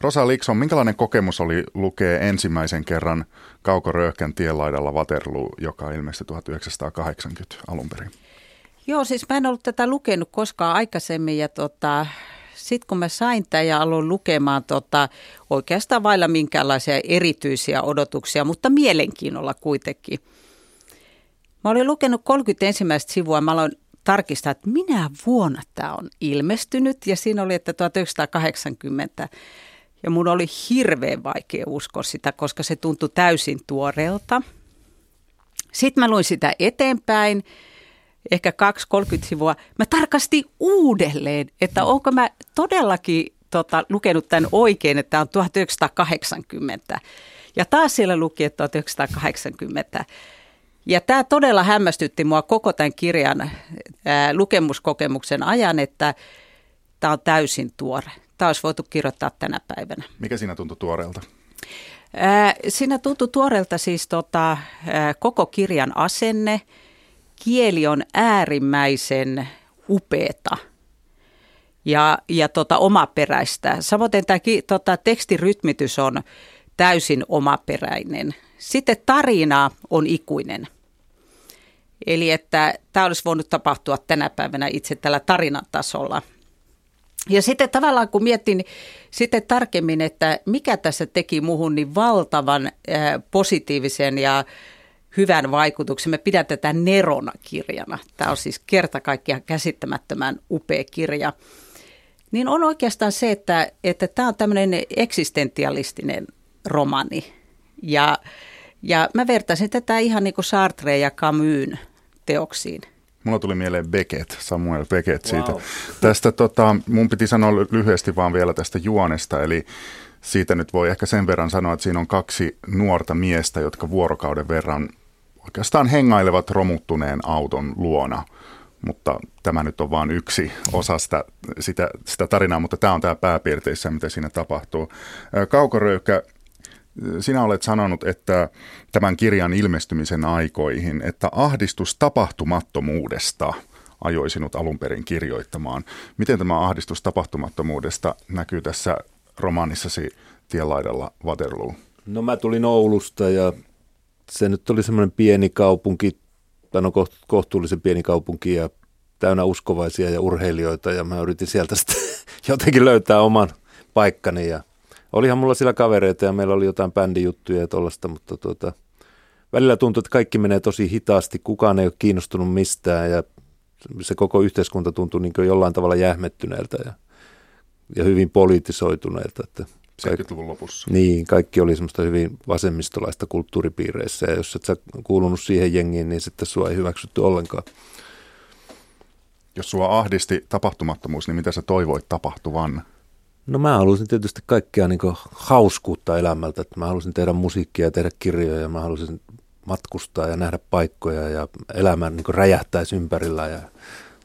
Rosa Likson, minkälainen kokemus oli lukea ensimmäisen kerran Kauko Röyhkän tienlaidalla Waterloo, joka ilmestyi 1980 alun perin? Joo, siis mä en ollut tätä lukenut koskaan aikaisemmin ja tota, sitten kun mä sain tämän ja aloin lukemaan tota, oikeastaan vailla minkäänlaisia erityisiä odotuksia, mutta mielenkiinnolla kuitenkin. Mä olin lukenut 31. sivua, mä aloin tarkistaa, että minä vuonna tämä on ilmestynyt ja siinä oli, että 1980 ja mun oli hirveän vaikea uskoa sitä, koska se tuntui täysin tuoreelta. Sitten mä luin sitä eteenpäin, ehkä 2-30 sivua. Mä tarkastin uudelleen, että onko mä todellakin tota, lukenut tämän oikein, että tämä on 1980. Ja taas siellä luki, että 1980. Ja tämä todella hämmästytti mua koko tämän kirjan ää, lukemuskokemuksen ajan, että tämä on täysin tuore. Tämä olisi voitu kirjoittaa tänä päivänä. Mikä siinä tuntui tuoreelta? Siinä tuntui tuoreelta siis tota, koko kirjan asenne. Kieli on äärimmäisen upeeta ja, ja tota, omaperäistä. Samoin tämä tota, tekstirytmitys on täysin omaperäinen. Sitten tarina on ikuinen. Eli että tämä olisi voinut tapahtua tänä päivänä itse tällä tarinan tasolla. Ja sitten tavallaan kun mietin sitten tarkemmin, että mikä tässä teki muhun niin valtavan positiivisen ja hyvän vaikutuksen. Me pidän tätä Nerona kirjana. Tämä on siis kerta kaikkiaan käsittämättömän upea kirja. Niin on oikeastaan se, että, että tämä on tämmöinen eksistentialistinen romani. Ja, ja mä vertaisin tätä ihan niin kuin Sartre ja Camus teoksiin. Mulla tuli mieleen Beckett, Samuel Beckett siitä. Wow. Tästä tota, mun piti sanoa lyhyesti vaan vielä tästä juonesta, eli siitä nyt voi ehkä sen verran sanoa, että siinä on kaksi nuorta miestä, jotka vuorokauden verran oikeastaan hengailevat romuttuneen auton luona. Mutta tämä nyt on vain yksi osa sitä, sitä, sitä tarinaa, mutta tämä on tämä pääpiirteissä, mitä siinä tapahtuu. Kaukoröykkä sinä olet sanonut, että tämän kirjan ilmestymisen aikoihin, että ahdistus tapahtumattomuudesta ajoi sinut alun perin kirjoittamaan. Miten tämä ahdistus tapahtumattomuudesta näkyy tässä romaanissasi Tienlaidalla Waterloo? No mä tulin Oulusta ja se nyt oli semmoinen pieni kaupunki, tai no kohtuullisen pieni kaupunki ja täynnä uskovaisia ja urheilijoita ja mä yritin sieltä sitten jotenkin löytää oman paikkani ja olihan mulla sillä kavereita ja meillä oli jotain bändijuttuja ja tollasta, mutta tuota, välillä tuntui, että kaikki menee tosi hitaasti, kukaan ei ole kiinnostunut mistään ja se koko yhteiskunta tuntui niin jollain tavalla jähmettyneeltä ja, ja hyvin poliitisoituneelta. Että 70-luvun lopussa. Niin, kaikki oli semmoista hyvin vasemmistolaista kulttuuripiireissä ja jos et sä kuulunut siihen jengiin, niin sitten sua ei hyväksytty ollenkaan. Jos sua ahdisti tapahtumattomuus, niin mitä sä toivoit tapahtuvan? No mä halusin tietysti kaikkea niin hauskuutta elämältä. Että mä halusin tehdä musiikkia ja tehdä kirjoja. Mä halusin matkustaa ja nähdä paikkoja ja elämä niin räjähtäisi ympärillä ja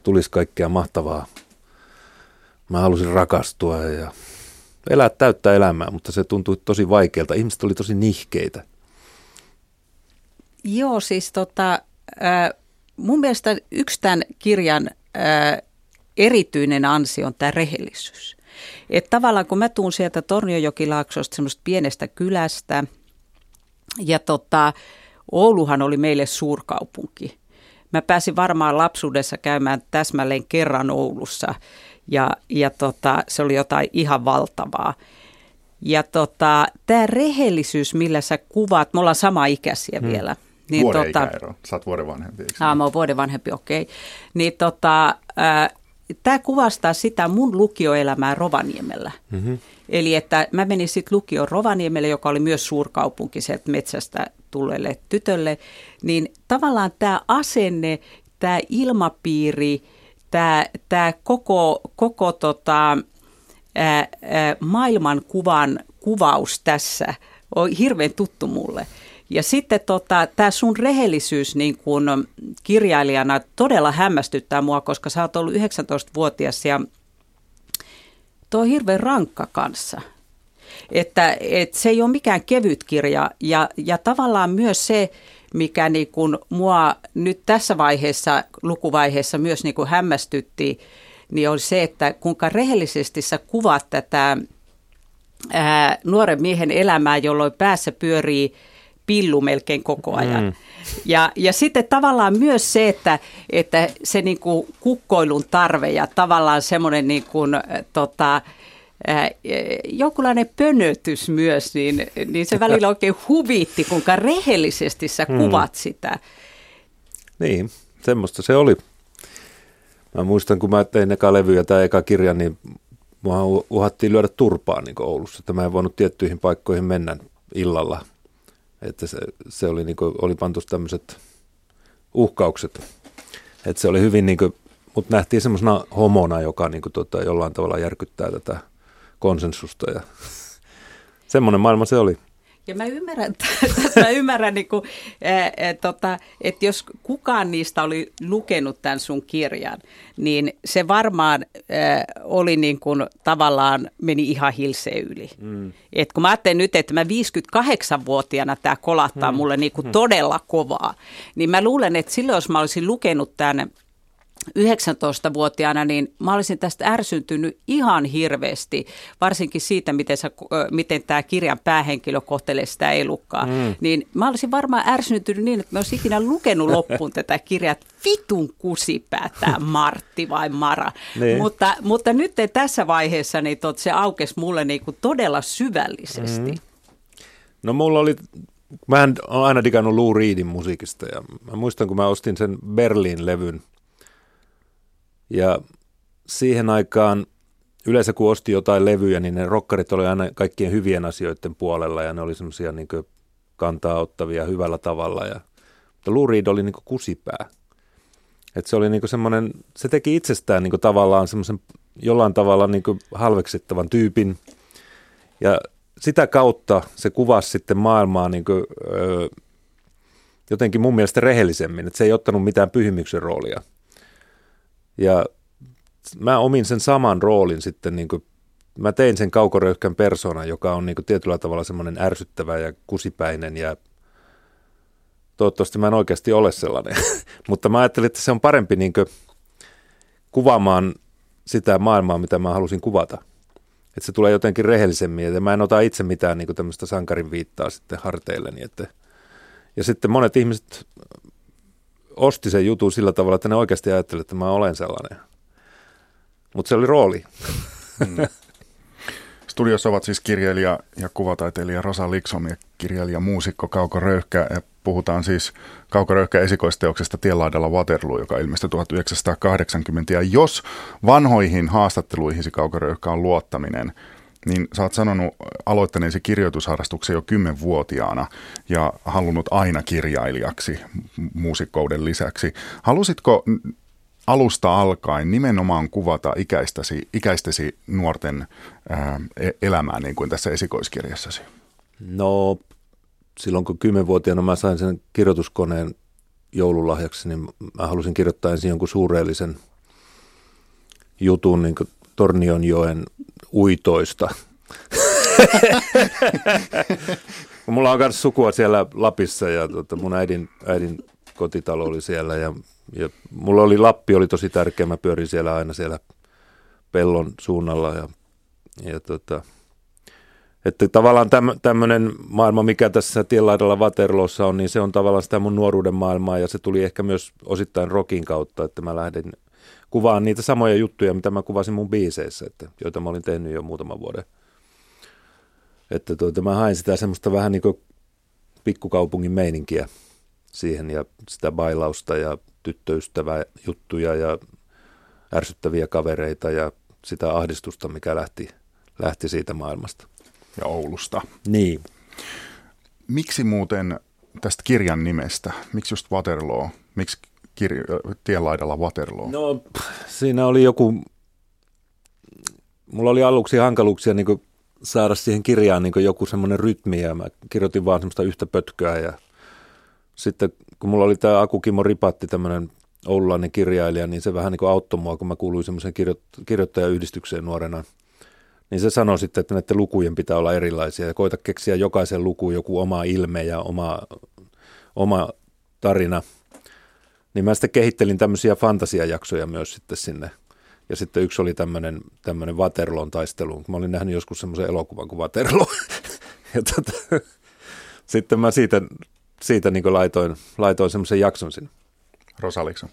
tulisi kaikkea mahtavaa. Mä halusin rakastua ja elää täyttää elämää, mutta se tuntui tosi vaikealta. Ihmiset oli tosi nihkeitä. Joo, siis tota, äh, mun mielestä yksi tämän kirjan äh, erityinen ansio on tämä rehellisyys. Että tavallaan kun mä tuun sieltä Torniojokilaaksosta, semmoista pienestä kylästä, ja tota, Ouluhan oli meille suurkaupunki. Mä pääsin varmaan lapsuudessa käymään täsmälleen kerran Oulussa, ja, ja tota, se oli jotain ihan valtavaa. Ja tota, tämä rehellisyys, millä sä kuvaat, me ollaan sama ikäisiä hmm. vielä. Niin vuoden tota, ikäero. Sä oot vuoden vanhempi, eikö? Aa, mä oon vuoden vanhempi, okei. Okay. Niin tota, tämä kuvastaa sitä mun lukioelämää Rovaniemellä. Mm-hmm. Eli että mä menin sitten lukioon Rovaniemelle, joka oli myös suurkaupunki sieltä metsästä tulleelle tytölle, niin tavallaan tämä asenne, tämä ilmapiiri, tämä, tämä koko, koko tota, ää, ää, maailmankuvan kuvaus tässä on hirveän tuttu mulle. Ja sitten tota, tämä sun rehellisyys niin kun kirjailijana todella hämmästyttää mua, koska sä oot ollut 19-vuotias ja tuo on hirveän rankka kanssa. Että, et se ei ole mikään kevyt kirja ja, ja tavallaan myös se, mikä niin kun mua nyt tässä vaiheessa, lukuvaiheessa myös niin kun hämmästytti, niin on se, että kuinka rehellisesti sä kuvaat tätä ää, nuoren miehen elämää, jolloin päässä pyörii pillu melkein koko ajan. Mm. Ja, ja sitten tavallaan myös se, että, että se niin kuin kukkoilun tarve ja tavallaan semmoinen niin kuin, tota, jonkunlainen pönötys myös, niin, niin se välillä oikein huvitti, kuinka rehellisesti sä mm. kuvat sitä. Niin, semmoista se oli. Mä muistan, kun mä tein eka levyjä tai eka kirja, niin mua uhattiin lyödä turpaan niin Oulussa, että mä en voinut tiettyihin paikkoihin mennä illalla. Että se, se oli, niin kuin, oli pantu tämmöiset uhkaukset. Että se oli hyvin, niin kuin, mutta nähtiin semmoisena homona, joka niin kuin, tota, jollain tavalla järkyttää tätä konsensusta ja semmoinen maailma se oli. Ja mä ymmärrän, mä ymmärrän niin kuin, ää, ää, tota, että jos kukaan niistä oli lukenut tämän sun kirjan, niin se varmaan ää, oli niin kuin, tavallaan meni ihan hilseen yli. Mm. Et kun mä ajattelen nyt, että mä 58-vuotiaana tämä kolahtaa mm. mulle niin kuin mm. todella kovaa, niin mä luulen, että silloin jos mä olisin lukenut tämän 19-vuotiaana, niin mä olisin tästä ärsyntynyt ihan hirveästi, varsinkin siitä, miten, sä, miten tämä kirjan päähenkilö kohtelee sitä elukkaa. Mm. Niin mä olisin varmaan ärsyntynyt niin, että mä olisin ikinä lukenut loppuun tätä kirjaa, että vitun kusipää tämä Martti vai Mara. niin. mutta, mutta nyt tässä vaiheessa niin tot, se aukesi mulle niin kuin todella syvällisesti. Mm. No mulla oli Mä olen aina digannut Lou Reedin musiikista ja mä muistan, kun mä ostin sen Berlin-levyn ja siihen aikaan yleensä kun osti jotain levyjä, niin ne rokkarit oli aina kaikkien hyvien asioiden puolella ja ne oli semmoisia niin kantaa ottavia hyvällä tavalla. Ja, mutta Lou Reed oli niin kusipää. Et se oli niin semmoinen, se teki itsestään niin tavallaan semmoisen jollain tavalla niin halveksittavan tyypin. Ja sitä kautta se kuvasi sitten maailmaa niin kuin, ö, jotenkin mun mielestä rehellisemmin, että se ei ottanut mitään pyhimyksen roolia – ja mä omin sen saman roolin sitten, niin kuin, mä tein sen kaukoröyhkän persoonan, joka on niin kuin tietyllä tavalla semmoinen ärsyttävä ja kusipäinen ja toivottavasti mä en oikeasti ole sellainen. Mutta mä ajattelin, että se on parempi niin kuin, kuvaamaan sitä maailmaa, mitä mä halusin kuvata. Että se tulee jotenkin rehellisemmin, ja mä en ota itse mitään niin tämmöistä sankarin viittaa sitten harteilleni. Että, ja sitten monet ihmiset osti sen jutun sillä tavalla, että ne oikeasti ajattelivat, että mä olen sellainen. Mutta se oli rooli. Mm. Studiossa ovat siis kirjailija ja kuvataiteilija Rosa Liksom ja kirjailija muusikko Kauko Röyhkä. Ja puhutaan siis Kauko Röyhkä esikoisteoksesta Tienlaidalla Waterloo, joka ilmestyi 1980. Ja jos vanhoihin haastatteluihin Kauko Röyhkä on luottaminen, niin sä oot sanonut aloittaneesi kirjoitusharrastuksen jo kymmenvuotiaana ja halunnut aina kirjailijaksi muusikkouden lisäksi. Halusitko alusta alkaen nimenomaan kuvata ikäistäsi, ikäistäsi nuorten ää, e-, elämää niin kuin tässä esikoiskirjassasi? No silloin kun kymmenvuotiaana mä sain sen kirjoituskoneen joululahjaksi, niin mä halusin kirjoittaa ensin jonkun suureellisen jutun niin Tornionjoen uitoista. Mulla on myös sukua siellä Lapissa ja tota, mun äidin, äidin kotitalo oli siellä ja, ja mulla oli Lappi oli tosi tärkeä. Mä pyörin siellä aina siellä pellon suunnalla ja, ja tota, että tavallaan täm, tämmöinen maailma, mikä tässä tienlaidalla Waterloossa on, niin se on tavallaan sitä mun nuoruuden maailmaa ja se tuli ehkä myös osittain rokin kautta, että mä lähdin kuvaan niitä samoja juttuja, mitä mä kuvasin mun biiseissä, että, joita mä olin tehnyt jo muutaman vuoden. Että tuota, mä hain sitä semmoista vähän niin kuin pikkukaupungin meininkiä siihen ja sitä bailausta ja tyttöystävää juttuja ja ärsyttäviä kavereita ja sitä ahdistusta, mikä lähti, lähti siitä maailmasta. Ja Oulusta. Niin. Miksi muuten tästä kirjan nimestä, miksi just Waterloo, miksi kirjo- tienlaidalla Waterloo? No siinä oli joku, mulla oli aluksi hankaluuksia niin saada siihen kirjaan niin joku semmoinen rytmi ja mä kirjoitin vaan semmoista yhtä pötköä ja sitten kun mulla oli tämä Aku Kimmo Ripatti, tämmöinen oululainen kirjailija, niin se vähän niin kuin auttoi mua, kun mä kuuluin semmoisen kirjo- kirjoittajayhdistykseen nuorena. Niin se sanoi sitten, että näiden lukujen pitää olla erilaisia ja koita keksiä jokaisen lukuun joku oma ilme ja oma, oma tarina – niin mä sitten kehittelin tämmöisiä fantasiajaksoja myös sitten sinne Ja sitten yksi oli tämmöinen, tämmöinen Waterloon taistelu. Mä olin nähnyt joskus semmoisen elokuvan kuin Waterloo. ja tota, sitten mä siitä, siitä niin laitoin, laitoin semmoisen jakson sinne. Rosalikso.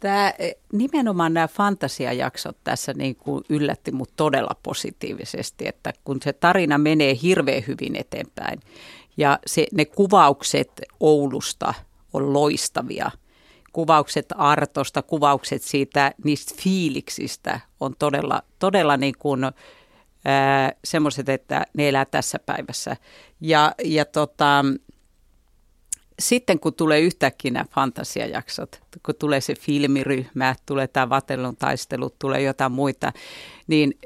Tämä, e, nimenomaan nämä fantasiajaksot tässä niin kuin yllätti mut todella positiivisesti, että kun se tarina menee hirveän hyvin eteenpäin ja se, ne kuvaukset Oulusta on loistavia. Kuvaukset Artosta, kuvaukset siitä, niistä fiiliksistä on todella, todella niin kuin, semmoiset, että ne elää tässä päivässä. Ja, ja tota, sitten kun tulee yhtäkkiä nämä fantasiajaksot, kun tulee se filmiryhmä, tulee tämä Vatelun taistelu, tulee jotain muita, niin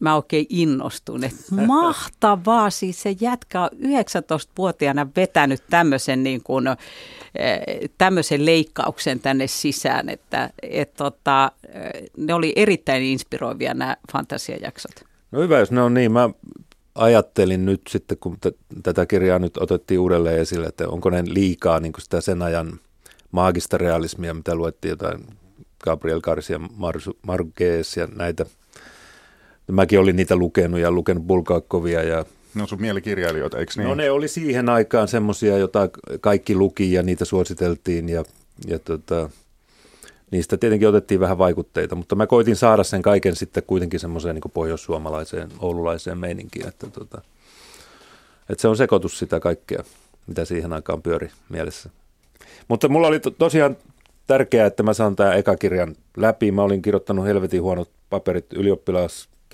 mä oikein innostun, että mahtavaa, siis se jätkä on 19-vuotiaana vetänyt tämmöisen, niin kuin, tämmöisen leikkauksen tänne sisään, että et, tota, ne oli erittäin inspiroivia nämä fantasiajaksot. No hyvä, jos ne on niin. Mä ajattelin nyt sitten, kun t- tätä kirjaa nyt otettiin uudelleen esille, että onko ne liikaa niin sitä sen ajan maagista realismia, mitä luettiin jotain Gabriel Garcia Marquez ja näitä. Mäkin olin niitä lukenut ja lukenut Bulgakovia ja No sun mielikirjailijoita, eikö niin? No ne oli siihen aikaan semmoisia, joita kaikki luki ja niitä suositeltiin ja, ja tota, niistä tietenkin otettiin vähän vaikutteita, mutta mä koitin saada sen kaiken sitten kuitenkin semmoiseen niin pohjoissuomalaiseen, oululaiseen meininkiin, että, tota, että se on sekoitus sitä kaikkea, mitä siihen aikaan pyöri mielessä. Mutta mulla oli to, tosiaan tärkeää, että mä saan tämän ekakirjan läpi. Mä olin kirjoittanut helvetin huonot paperit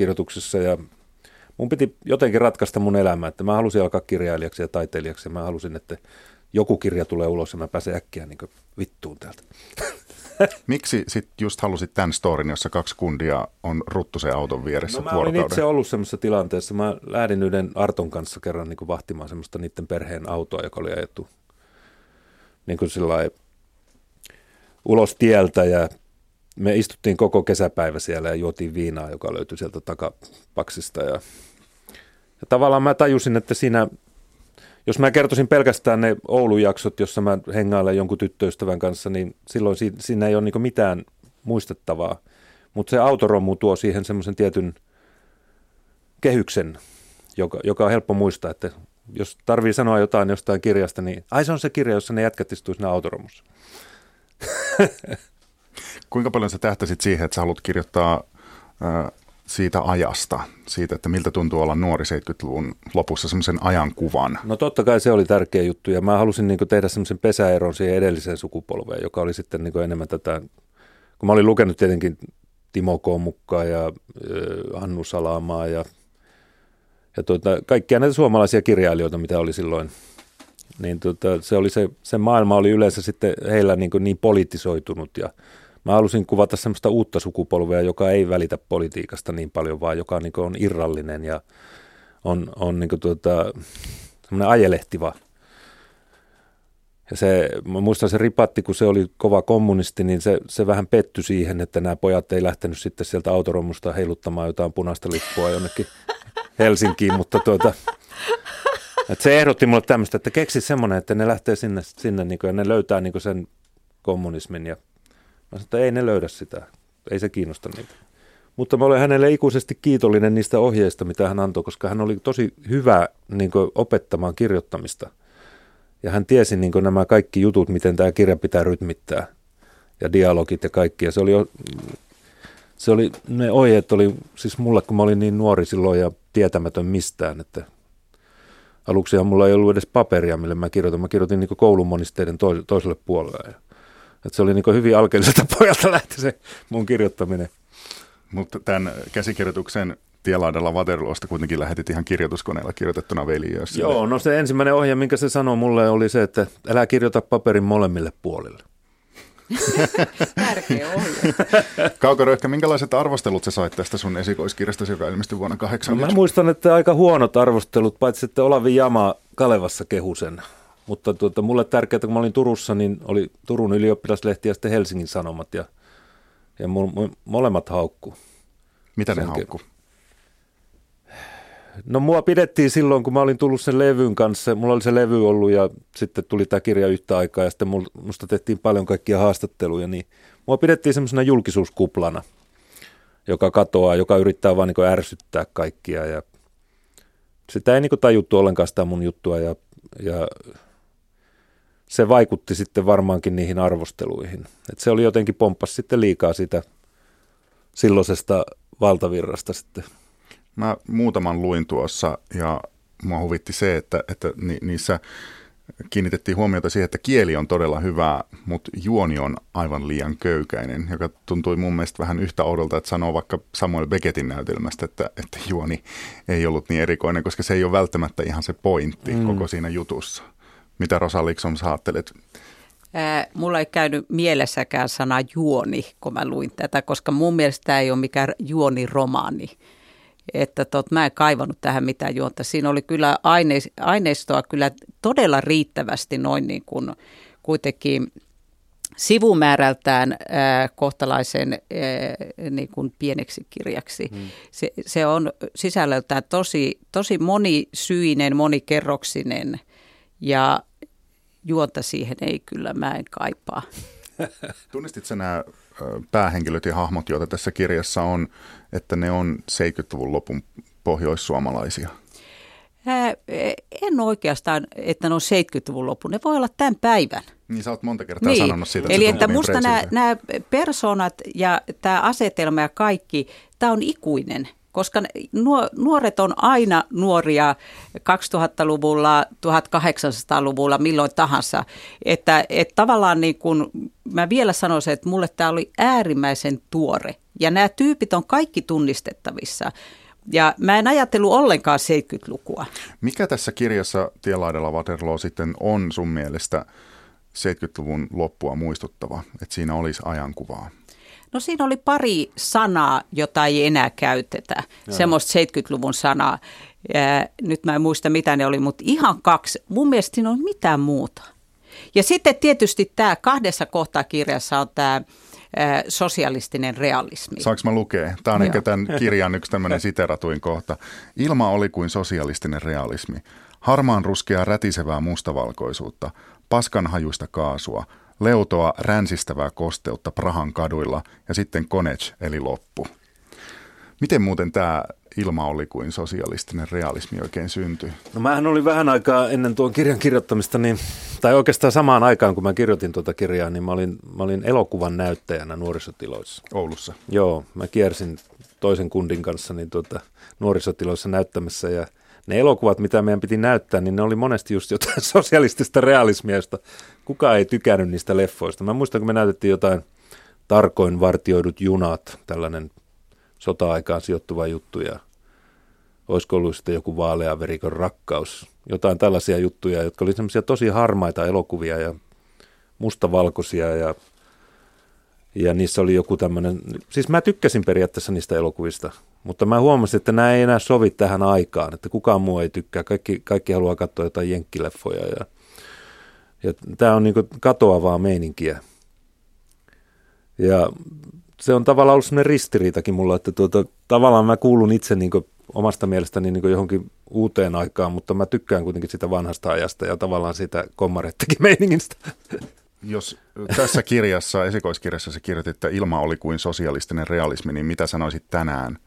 ylioppilaskirjoituksessa ja mun piti jotenkin ratkaista mun elämää, että mä halusin alkaa kirjailijaksi ja taiteilijaksi ja mä halusin, että joku kirja tulee ulos ja mä pääsen äkkiä niin vittuun täältä. Miksi sitten just halusit tämän storin, jossa kaksi kundia on ruttusen auton vieressä no, mä olin itse ollut semmoisessa tilanteessa. Mä lähdin yhden Arton kanssa kerran niin kuin vahtimaan semmoista niiden perheen autoa, joka oli ajettu niin kuin ulos tieltä ja me istuttiin koko kesäpäivä siellä ja juotiin viinaa, joka löytyi sieltä takapaksista ja, ja tavallaan mä tajusin, että siinä jos mä kertoisin pelkästään ne Oulun jaksot, jossa mä hengailen jonkun tyttöystävän kanssa, niin silloin si- siinä ei ole niin mitään muistettavaa. Mutta se autoromu tuo siihen semmoisen tietyn kehyksen, joka, joka on helppo muistaa, että jos tarvii sanoa jotain jostain kirjasta, niin ai se on se kirja, jossa ne jätkät istuu siinä autoromussa. Kuinka paljon sä tähtäsit siihen, että sä haluat kirjoittaa siitä ajasta, siitä, että miltä tuntuu olla nuori 70-luvun lopussa semmoisen ajankuvan? No totta kai se oli tärkeä juttu ja mä halusin niin tehdä semmoisen pesäeron siihen edelliseen sukupolveen, joka oli sitten niin enemmän tätä, kun mä olin lukenut tietenkin Timo Komukkaa ja äh, Hannu Salaamaa ja, ja tuota, kaikkia näitä suomalaisia kirjailijoita, mitä oli silloin, niin tuota, se, oli se, se maailma oli yleensä sitten heillä niin, niin poliittisoitunut ja Mä halusin kuvata semmoista uutta sukupolvea, joka ei välitä politiikasta niin paljon, vaan joka niin on irrallinen ja on, on niin tuota, semmoinen ajelehtiva. Ja se, mä muistan se ripatti, kun se oli kova kommunisti, niin se, se vähän pettyi siihen, että nämä pojat ei lähtenyt sitten sieltä autoromusta heiluttamaan jotain punaista lippua jonnekin Helsinkiin, mutta tuota, että se ehdotti mulle tämmöistä, että keksi semmoinen, että ne lähtee sinne, sinne niin kuin, ja ne löytää niin sen kommunismin ja Mä sanoin, että ei ne löydä sitä, ei se kiinnosta niitä. Mutta mä olen hänelle ikuisesti kiitollinen niistä ohjeista, mitä hän antoi, koska hän oli tosi hyvä niin opettamaan kirjoittamista. Ja hän tiesi niin nämä kaikki jutut, miten tämä kirja pitää rytmittää ja dialogit ja kaikki. Ja se oli, se oli, ne ohjeet oli siis mulle, kun mä olin niin nuori silloin ja tietämätön mistään, että aluksihan mulla ei ollut edes paperia, millä mä kirjoitin. Mä kirjoitin niin koulun monisteiden toiselle puolelle. Että se oli niin hyvin alkeelliselta pojalta lähti se mun kirjoittaminen. Mutta tämän käsikirjoituksen tielaudella Waterloosta kuitenkin lähetit ihan kirjoituskoneella kirjoitettuna veljössä. Joo, no se ensimmäinen ohje, minkä se sanoi mulle, oli se, että älä kirjoita paperin molemmille puolille. Tärkeä ohje. Kaukoröyhkä, minkälaiset arvostelut sä sait tästä sun esikoiskirjasta, joka ilmestyi vuonna 80? No mä muistan, että aika huonot arvostelut, paitsi että Olavi Jama Kalevassa kehusen. Mutta tuota, mulle tärkeää, kun mä olin Turussa, niin oli Turun ylioppilaslehti ja sitten Helsingin Sanomat ja, ja mo, mo, molemmat haukku. Mitä ne haukku? No mua pidettiin silloin, kun mä olin tullut sen levyn kanssa. Mulla oli se levy ollut ja sitten tuli tämä kirja yhtä aikaa ja sitten musta tehtiin paljon kaikkia haastatteluja. Niin mua pidettiin semmoisena julkisuuskuplana. joka katoaa, joka yrittää vaan niin ärsyttää kaikkia ja sitä ei niin tajuttu ollenkaan sitä mun juttua ja, ja se vaikutti sitten varmaankin niihin arvosteluihin. Et se oli jotenkin pomppas sitten liikaa sitä silloisesta valtavirrasta sitten. Mä muutaman luin tuossa ja mua huvitti se, että, että ni, niissä kiinnitettiin huomiota siihen, että kieli on todella hyvää, mutta juoni on aivan liian köykäinen, joka tuntui mun mielestä vähän yhtä oudolta, että sanoo vaikka Samuel Beckettin näytelmästä, että, että juoni ei ollut niin erikoinen, koska se ei ole välttämättä ihan se pointti mm. koko siinä jutussa. Mitä Rosa Liksom sä ajattelet? Mulla ei käynyt mielessäkään sana juoni, kun mä luin tätä, koska mun mielestä tämä ei ole mikään juoniromaani. Että tot, mä en kaivannut tähän mitään juonta. Siinä oli kyllä aine- aineistoa kyllä todella riittävästi noin niin kuin kuitenkin sivumäärältään ää, kohtalaisen ää, niin kuin pieneksi kirjaksi. Hmm. Se, se on sisällöltään tosi, tosi monisyinen, monikerroksinen ja juonta siihen ei kyllä, mä en kaipaa. Tunnistit nämä päähenkilöt ja hahmot, joita tässä kirjassa on, että ne on 70-luvun lopun pohjoissuomalaisia? En oikeastaan, että ne on 70-luvun lopun. Ne voi olla tämän päivän. Niin sä oot monta kertaa niin. sanonut siitä. Eli että musta nämä, nämä persoonat ja tämä asetelma ja kaikki, tämä on ikuinen koska nuoret on aina nuoria 2000-luvulla, 1800-luvulla, milloin tahansa. Että, että tavallaan niin kuin, mä vielä sanoisin, että mulle tämä oli äärimmäisen tuore. Ja nämä tyypit on kaikki tunnistettavissa. Ja mä en ajatellut ollenkaan 70-lukua. Mikä tässä kirjassa Tielaidella Waterloo sitten on sun mielestä 70-luvun loppua muistuttava, että siinä olisi ajankuvaa? No siinä oli pari sanaa, jota ei enää käytetä, Joo. semmoista 70-luvun sanaa. Ja nyt mä en muista mitä ne oli, mutta ihan kaksi. Mun mielestä siinä on mitään muuta. Ja sitten tietysti tämä kahdessa kohtaa kirjassa on tämä sosialistinen realismi. Saanko mä lukea? Tämä on Joo. ehkä tämän kirjan yksi tämmöinen siteratuin kohta. Ilma oli kuin sosialistinen realismi. Harmaan ruskea rätisevää mustavalkoisuutta, paskanhajuista kaasua, leutoa ränsistävää kosteutta Prahan kaduilla ja sitten Konec eli loppu. Miten muuten tämä ilma oli kuin sosialistinen realismi oikein syntyi? No mähän oli vähän aikaa ennen tuon kirjan kirjoittamista, niin, tai oikeastaan samaan aikaan kun mä kirjoitin tuota kirjaa, niin mä olin, mä olin elokuvan näyttäjänä nuorisotiloissa. Oulussa? Joo, mä kiersin toisen kundin kanssa niin tuota, nuorisotiloissa näyttämässä ja ne elokuvat, mitä meidän piti näyttää, niin ne oli monesti just jotain sosialistista realismia, josta kukaan ei tykännyt niistä leffoista. Mä muistan, kun me näytettiin jotain tarkoin vartioidut junat, tällainen sota-aikaan sijoittuva juttu ja olisiko ollut sitten joku vaalea verikon rakkaus, jotain tällaisia juttuja, jotka oli semmoisia tosi harmaita elokuvia ja mustavalkoisia ja, ja niissä oli joku tämmöinen, siis mä tykkäsin periaatteessa niistä elokuvista, mutta mä huomasin, että nämä ei enää sovi tähän aikaan, että kukaan muu ei tykkää. Kaikki, kaikki haluaa katsoa jotain jenkkileffoja ja, ja tämä on niin katoavaa meininkiä. Ja se on tavallaan ollut sellainen ristiriitakin mulla, että tuota, tavallaan mä kuulun itse niin omasta mielestäni niin johonkin uuteen aikaan, mutta mä tykkään kuitenkin sitä vanhasta ajasta ja tavallaan sitä kommarettekin meiningistä. Jos tässä kirjassa, esikoiskirjassa se kirjoitit, että ilma oli kuin sosialistinen realismi, niin mitä sanoisit tänään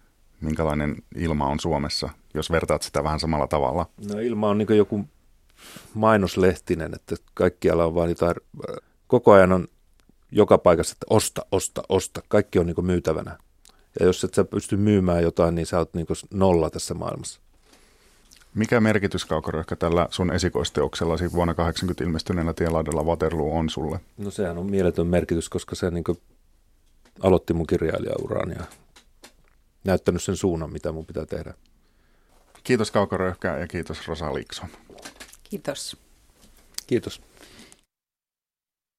minkälainen ilma on Suomessa, jos vertaat sitä vähän samalla tavalla? No ilma on niin joku mainoslehtinen, että kaikkialla on vain jotain, koko ajan on joka paikassa, että osta, osta, osta, kaikki on niin myytävänä. Ja jos et sä pysty myymään jotain, niin sä oot niin nolla tässä maailmassa. Mikä merkitys, Kaukoröhkä, tällä sun esikoisteoksellasi vuonna 80 ilmestyneellä tienlaidalla Waterloo on sulle? No sehän on mieletön merkitys, koska se niin aloitti mun kirjailijauraan ja näyttänyt sen suunnan, mitä mun pitää tehdä. Kiitos Kauko Röyhkä ja kiitos Rosa Likson. Kiitos. Kiitos.